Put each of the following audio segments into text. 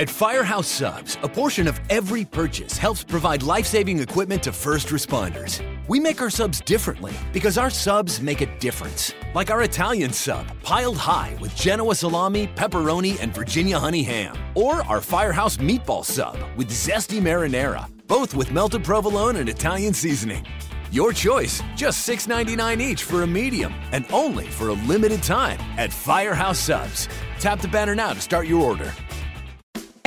At Firehouse Subs, a portion of every purchase helps provide life saving equipment to first responders. We make our subs differently because our subs make a difference. Like our Italian sub, piled high with Genoa salami, pepperoni, and Virginia honey ham. Or our Firehouse meatball sub with zesty marinara, both with melted provolone and Italian seasoning. Your choice, just $6.99 each for a medium, and only for a limited time at Firehouse Subs. Tap the banner now to start your order.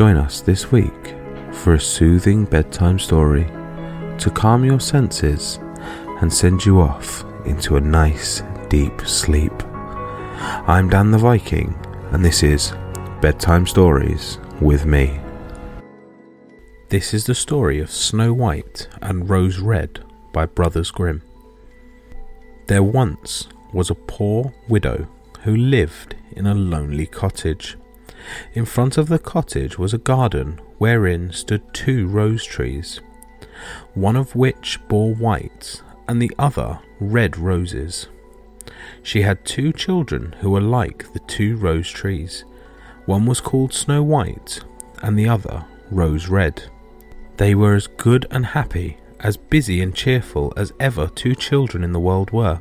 Join us this week for a soothing bedtime story to calm your senses and send you off into a nice, deep sleep. I'm Dan the Viking, and this is Bedtime Stories with me. This is the story of Snow White and Rose Red by Brothers Grimm. There once was a poor widow who lived in a lonely cottage. In front of the cottage was a garden wherein stood two rose trees, one of which bore white and the other red roses. She had two children who were like the two rose trees. One was called Snow White and the other Rose Red. They were as good and happy, as busy and cheerful as ever two children in the world were.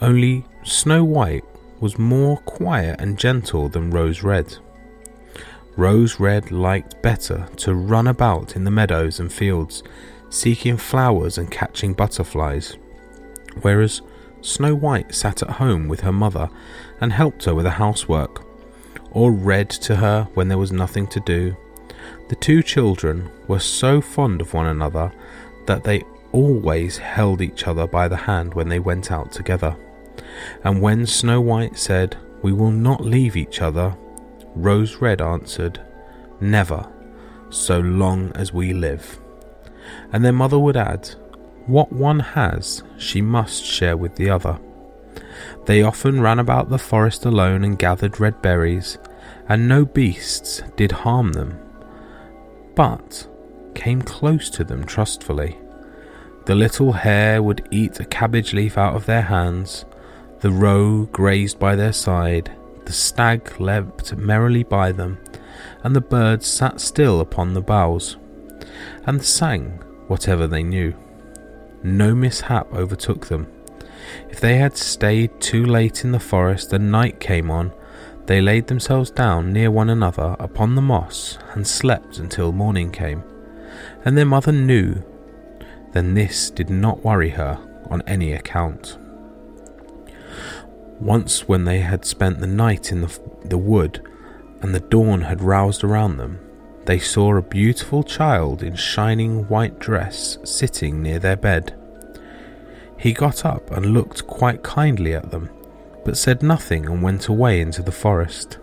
Only Snow White was more quiet and gentle than Rose Red. Rose Red liked better to run about in the meadows and fields, seeking flowers and catching butterflies, whereas Snow White sat at home with her mother and helped her with the housework, or read to her when there was nothing to do. The two children were so fond of one another that they always held each other by the hand when they went out together. And when Snow White said, We will not leave each other, Rose Red answered, Never, so long as we live. And their mother would add, What one has, she must share with the other. They often ran about the forest alone and gathered red berries, and no beasts did harm them, but came close to them trustfully. The little hare would eat a cabbage leaf out of their hands, the roe grazed by their side, the stag leapt merrily by them, and the birds sat still upon the boughs, and sang whatever they knew. No mishap overtook them. If they had stayed too late in the forest and night came on, they laid themselves down near one another upon the moss and slept until morning came. And their mother knew, then this did not worry her on any account. Once, when they had spent the night in the, the wood and the dawn had roused around them, they saw a beautiful child in shining white dress sitting near their bed. He got up and looked quite kindly at them, but said nothing and went away into the forest.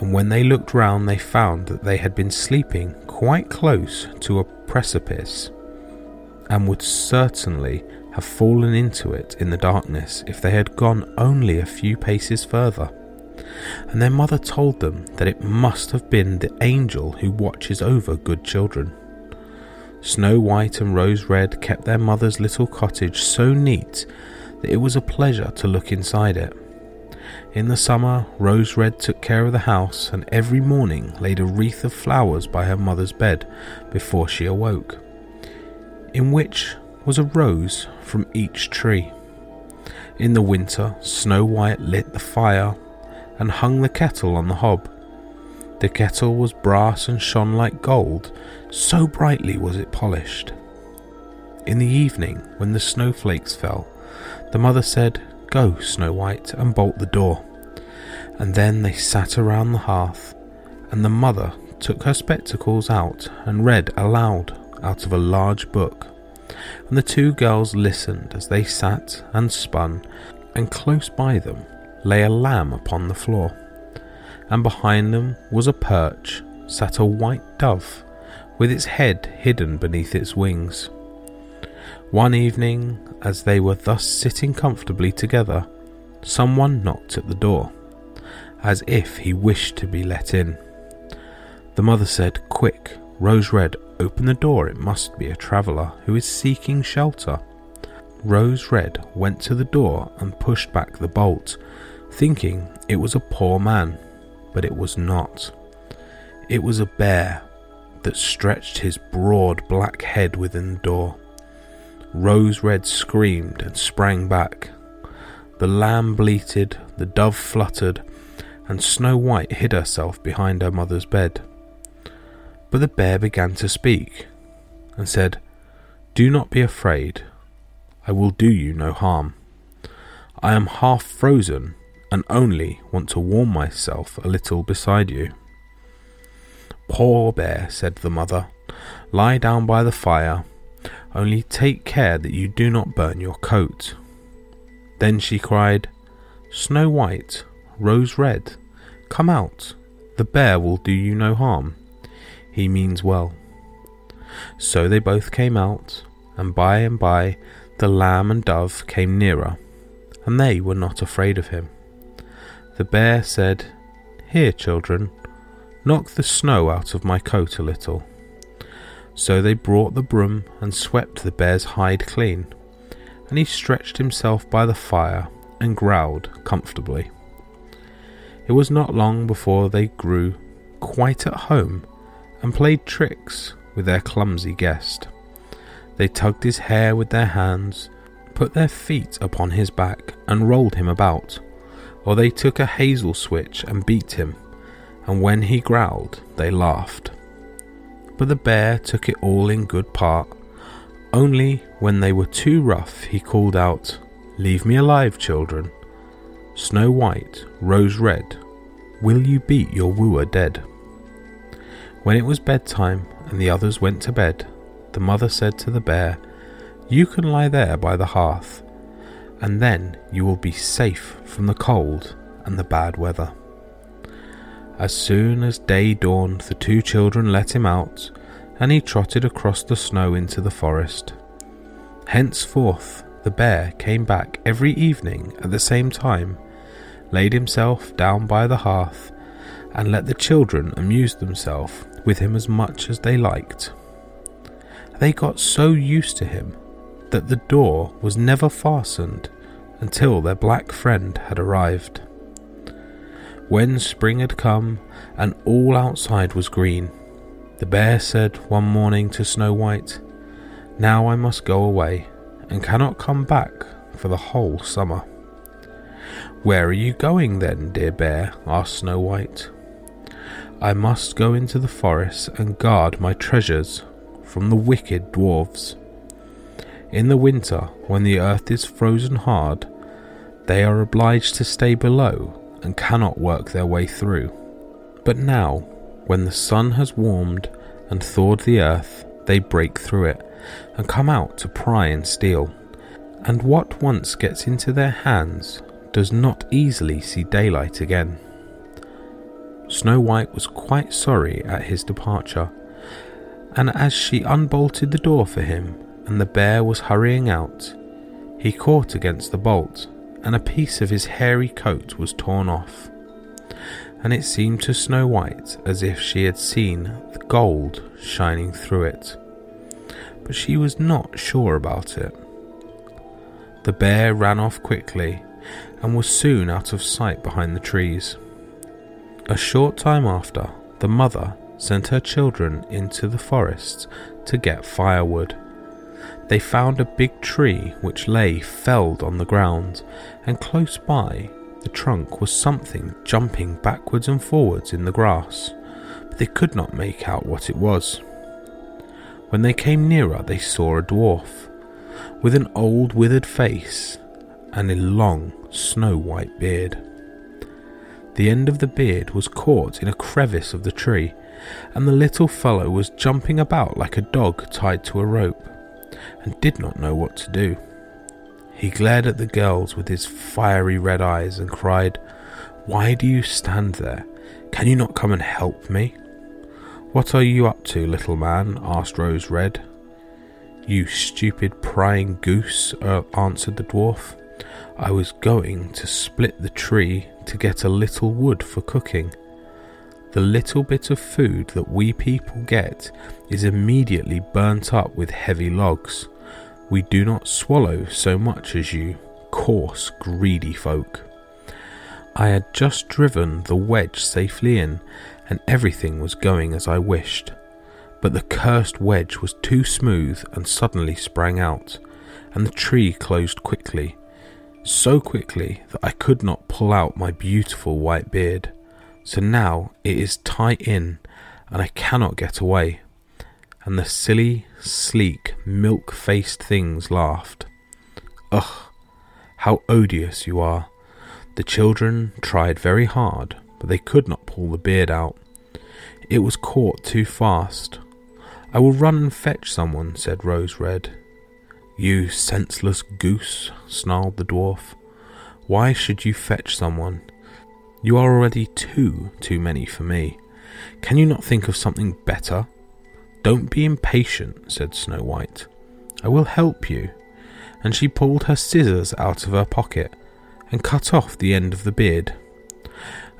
And when they looked round, they found that they had been sleeping quite close to a precipice, and would certainly have fallen into it in the darkness if they had gone only a few paces further. And their mother told them that it must have been the angel who watches over good children. Snow White and Rose Red kept their mother's little cottage so neat that it was a pleasure to look inside it. In the summer, Rose Red took care of the house and every morning laid a wreath of flowers by her mother's bed before she awoke, in which was a rose from each tree. In the winter, Snow White lit the fire and hung the kettle on the hob. The kettle was brass and shone like gold, so brightly was it polished. In the evening, when the snowflakes fell, the mother said, Go, Snow White, and bolt the door. And then they sat around the hearth, and the mother took her spectacles out and read aloud out of a large book. And the two girls listened as they sat and spun, and close by them lay a lamb upon the floor. and behind them was a perch sat a white dove with its head hidden beneath its wings. One evening, as they were thus sitting comfortably together, someone knocked at the door, as if he wished to be let in. The mother said, Quick, Rose Red, open the door, it must be a traveller who is seeking shelter. Rose Red went to the door and pushed back the bolt, thinking it was a poor man, but it was not. It was a bear that stretched his broad black head within the door. Rose Red screamed and sprang back. The lamb bleated, the dove fluttered, and Snow White hid herself behind her mother's bed. But the bear began to speak and said, Do not be afraid. I will do you no harm. I am half frozen and only want to warm myself a little beside you. Poor bear, said the mother, lie down by the fire, only take care that you do not burn your coat. Then she cried, Snow White, Rose Red, come out, the bear will do you no harm. He means well. So they both came out, and by and by the lamb and dove came nearer, and they were not afraid of him. The bear said, Here, children, Knock the snow out of my coat a little. So they brought the broom and swept the bear's hide clean, and he stretched himself by the fire and growled comfortably. It was not long before they grew quite at home and played tricks with their clumsy guest. They tugged his hair with their hands, put their feet upon his back, and rolled him about, or they took a hazel switch and beat him and when he growled, they laughed. But the bear took it all in good part. Only when they were too rough, he called out, Leave me alive, children. Snow White, Rose Red, will you beat your wooer dead? When it was bedtime and the others went to bed, the mother said to the bear, You can lie there by the hearth, and then you will be safe from the cold and the bad weather. As soon as day dawned, the two children let him out, and he trotted across the snow into the forest. Henceforth, the bear came back every evening at the same time, laid himself down by the hearth, and let the children amuse themselves with him as much as they liked. They got so used to him that the door was never fastened until their black friend had arrived. When spring had come and all outside was green, the bear said one morning to Snow White, Now I must go away and cannot come back for the whole summer. Where are you going then, dear bear? asked Snow White. I must go into the forest and guard my treasures from the wicked dwarfs. In the winter, when the earth is frozen hard, they are obliged to stay below and cannot work their way through. But now, when the sun has warmed and thawed the earth, they break through it and come out to pry and steal. And what once gets into their hands does not easily see daylight again. Snow White was quite sorry at his departure, and as she unbolted the door for him and the bear was hurrying out, he caught against the bolt and a piece of his hairy coat was torn off. And it seemed to Snow White as if she had seen the gold shining through it. But she was not sure about it. The bear ran off quickly and was soon out of sight behind the trees. A short time after, the mother sent her children into the forest to get firewood they found a big tree which lay felled on the ground, and close by the trunk was something jumping backwards and forwards in the grass, but they could not make out what it was. When they came nearer, they saw a dwarf with an old withered face and a long snow white beard. The end of the beard was caught in a crevice of the tree, and the little fellow was jumping about like a dog tied to a rope and did not know what to do. He glared at the girls with his fiery red eyes and cried, Why do you stand there? Can you not come and help me? What are you up to, little man? asked Rose Red. You stupid prying goose, uh, answered the dwarf. I was going to split the tree to get a little wood for cooking. The little bit of food that we people get is immediately burnt up with heavy logs. We do not swallow so much as you, coarse, greedy folk. I had just driven the wedge safely in, and everything was going as I wished. But the cursed wedge was too smooth and suddenly sprang out, and the tree closed quickly, so quickly that I could not pull out my beautiful white beard. So now it is tight in, and I cannot get away. And the silly, sleek, milk faced things laughed. Ugh, how odious you are! The children tried very hard, but they could not pull the beard out. It was caught too fast. I will run and fetch someone, said Rose Red. You senseless goose, snarled the dwarf. Why should you fetch someone? You are already two too many for me. Can you not think of something better? Don't be impatient, said Snow White. I will help you. And she pulled her scissors out of her pocket and cut off the end of the beard.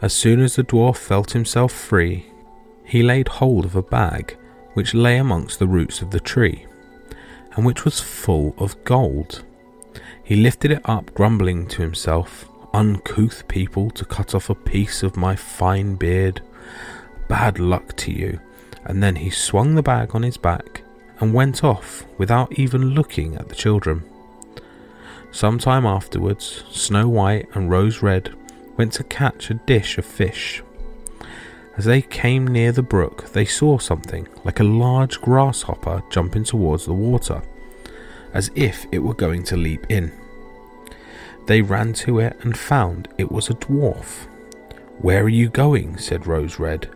As soon as the dwarf felt himself free, he laid hold of a bag which lay amongst the roots of the tree, and which was full of gold. He lifted it up, grumbling to himself, Uncouth people to cut off a piece of my fine beard. Bad luck to you. And then he swung the bag on his back and went off without even looking at the children. Some time afterwards, Snow White and Rose Red went to catch a dish of fish. As they came near the brook, they saw something like a large grasshopper jumping towards the water, as if it were going to leap in. They ran to it and found it was a dwarf. Where are you going? said Rose Red.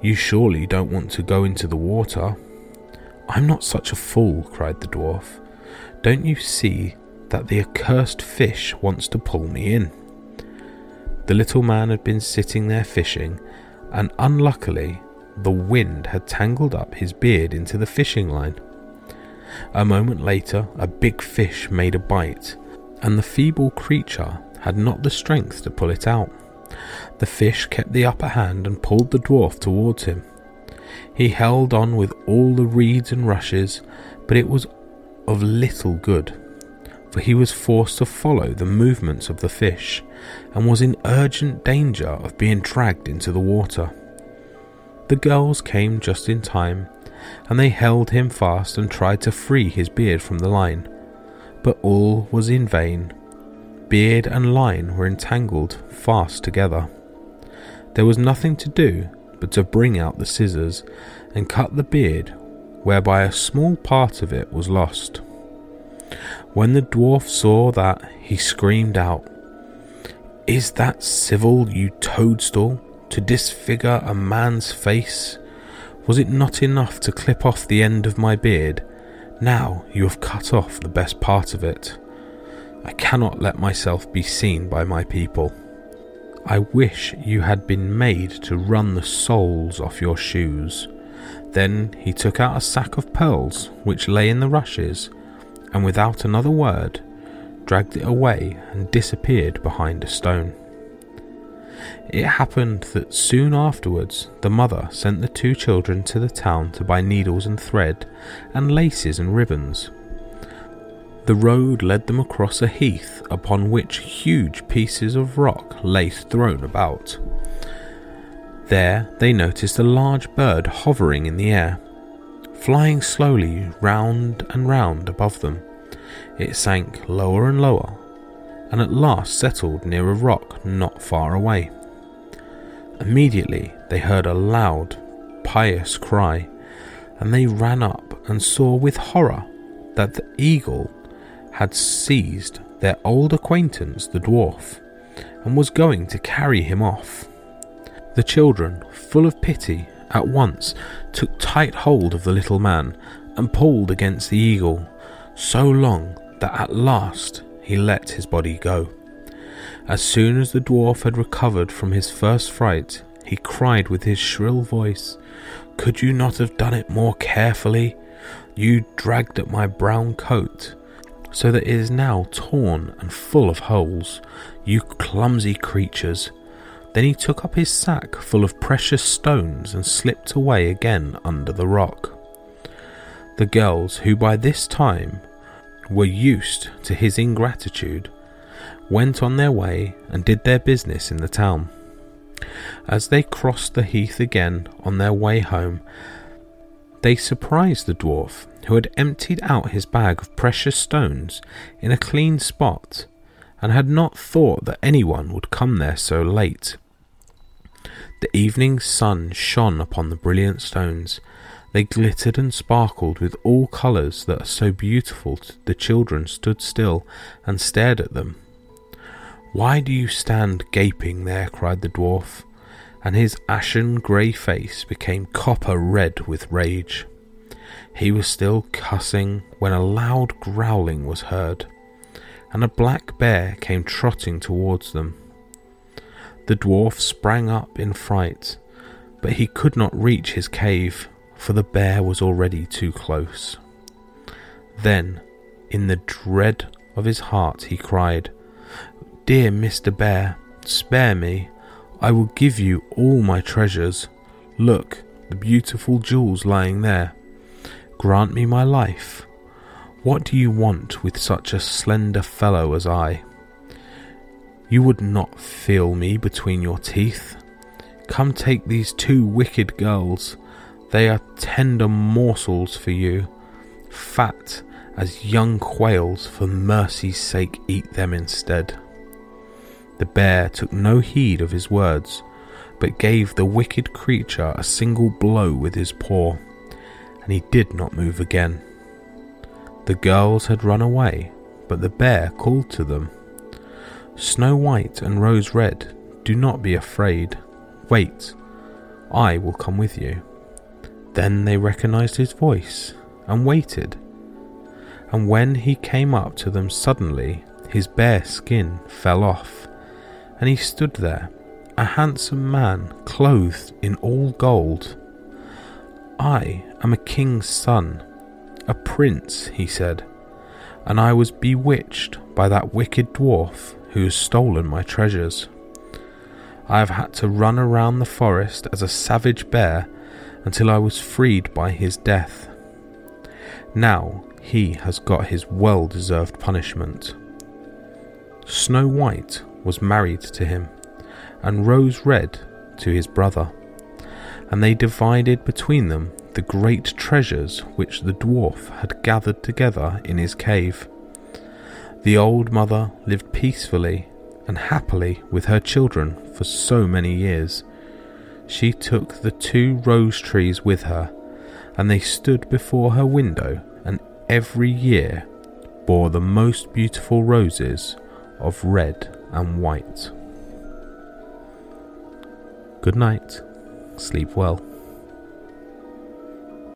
You surely don't want to go into the water. I'm not such a fool, cried the dwarf. Don't you see that the accursed fish wants to pull me in. The little man had been sitting there fishing, and unluckily, the wind had tangled up his beard into the fishing line. A moment later, a big fish made a bite, and the feeble creature had not the strength to pull it out. The fish kept the upper hand and pulled the dwarf towards him. He held on with all the reeds and rushes, but it was of little good for he was forced to follow the movements of the fish and was in urgent danger of being dragged into the water. The girls came just in time, and they held him fast and tried to free his beard from the line, but all was in vain. Beard and line were entangled fast together. There was nothing to do but to bring out the scissors and cut the beard, whereby a small part of it was lost. When the dwarf saw that, he screamed out, Is that civil, you toadstool, to disfigure a man's face? Was it not enough to clip off the end of my beard? Now you have cut off the best part of it. I cannot let myself be seen by my people. I wish you had been made to run the soles off your shoes. Then he took out a sack of pearls which lay in the rushes and without another word, dragged it away and disappeared behind a stone. It happened that soon afterwards the mother sent the two children to the town to buy needles and thread, and laces and ribbons. The road led them across a heath upon which huge pieces of rock lay thrown about. There they noticed a large bird hovering in the air flying slowly round and round above them. It sank lower and lower, and at last settled near a rock not far away. Immediately they heard a loud, pious cry, and they ran up and saw with horror that the eagle had seized their old acquaintance, the dwarf, and was going to carry him off. The children, full of pity, at once took tight hold of the little man and pulled against the eagle so long that at last he let his body go. As soon as the dwarf had recovered from his first fright, he cried with his shrill voice. Could you not have done it more carefully? You dragged at my brown coat, so that it is now torn and full of holes. You clumsy creatures! Then he took up his sack full of precious stones and slipped away again under the rock. The girls, who by this time were used to his ingratitude, went on their way and did their business in the town. As they crossed the heath again on their way home, they surprised the dwarf, who had emptied out his bag of precious stones in a clean spot, and had not thought that anyone would come there so late. The evening sun shone upon the brilliant stones. They glittered and sparkled with all colours that are so beautiful. The children stood still and stared at them. Why do you stand gaping there? cried the dwarf, and his ashen grey face became copper red with rage. He was still cussing when a loud growling was heard, and a black bear came trotting towards them. The dwarf sprang up in fright, but he could not reach his cave, for the bear was already too close. Then, in the dread of his heart, he cried, Dear Mr. Bear, spare me. I will give you all my treasures. Look, the beautiful jewels lying there. Grant me my life. What do you want with such a slender fellow as I? You would not feel me between your teeth. Come take these two wicked girls. They are tender morsels for you, fat as young quails. For mercy's sake, eat them instead. The bear took no heed of his words, but gave the wicked creature a single blow with his paw, and he did not move again. The girls had run away, but the bear called to them. Snow White and Rose Red, do not be afraid. Wait, I will come with you. Then they recognized his voice and waited. And when he came up to them suddenly, his bear skin fell off, and he stood there, a handsome man clothed in all gold. I am a king's son, a prince, he said, and I was bewitched by that wicked dwarf who has stolen my treasures. I have had to run around the forest as a savage bear until I was freed by his death. Now he has got his well deserved punishment. Snow White was married to him, and Rose Red to his brother, and they divided between them the great treasures which the dwarf had gathered together in his cave. The old mother lived peacefully and happily with her children for so many years. She took the two rose trees with her, and they stood before her window, and every year bore the most beautiful roses of red and white. Good night, sleep well.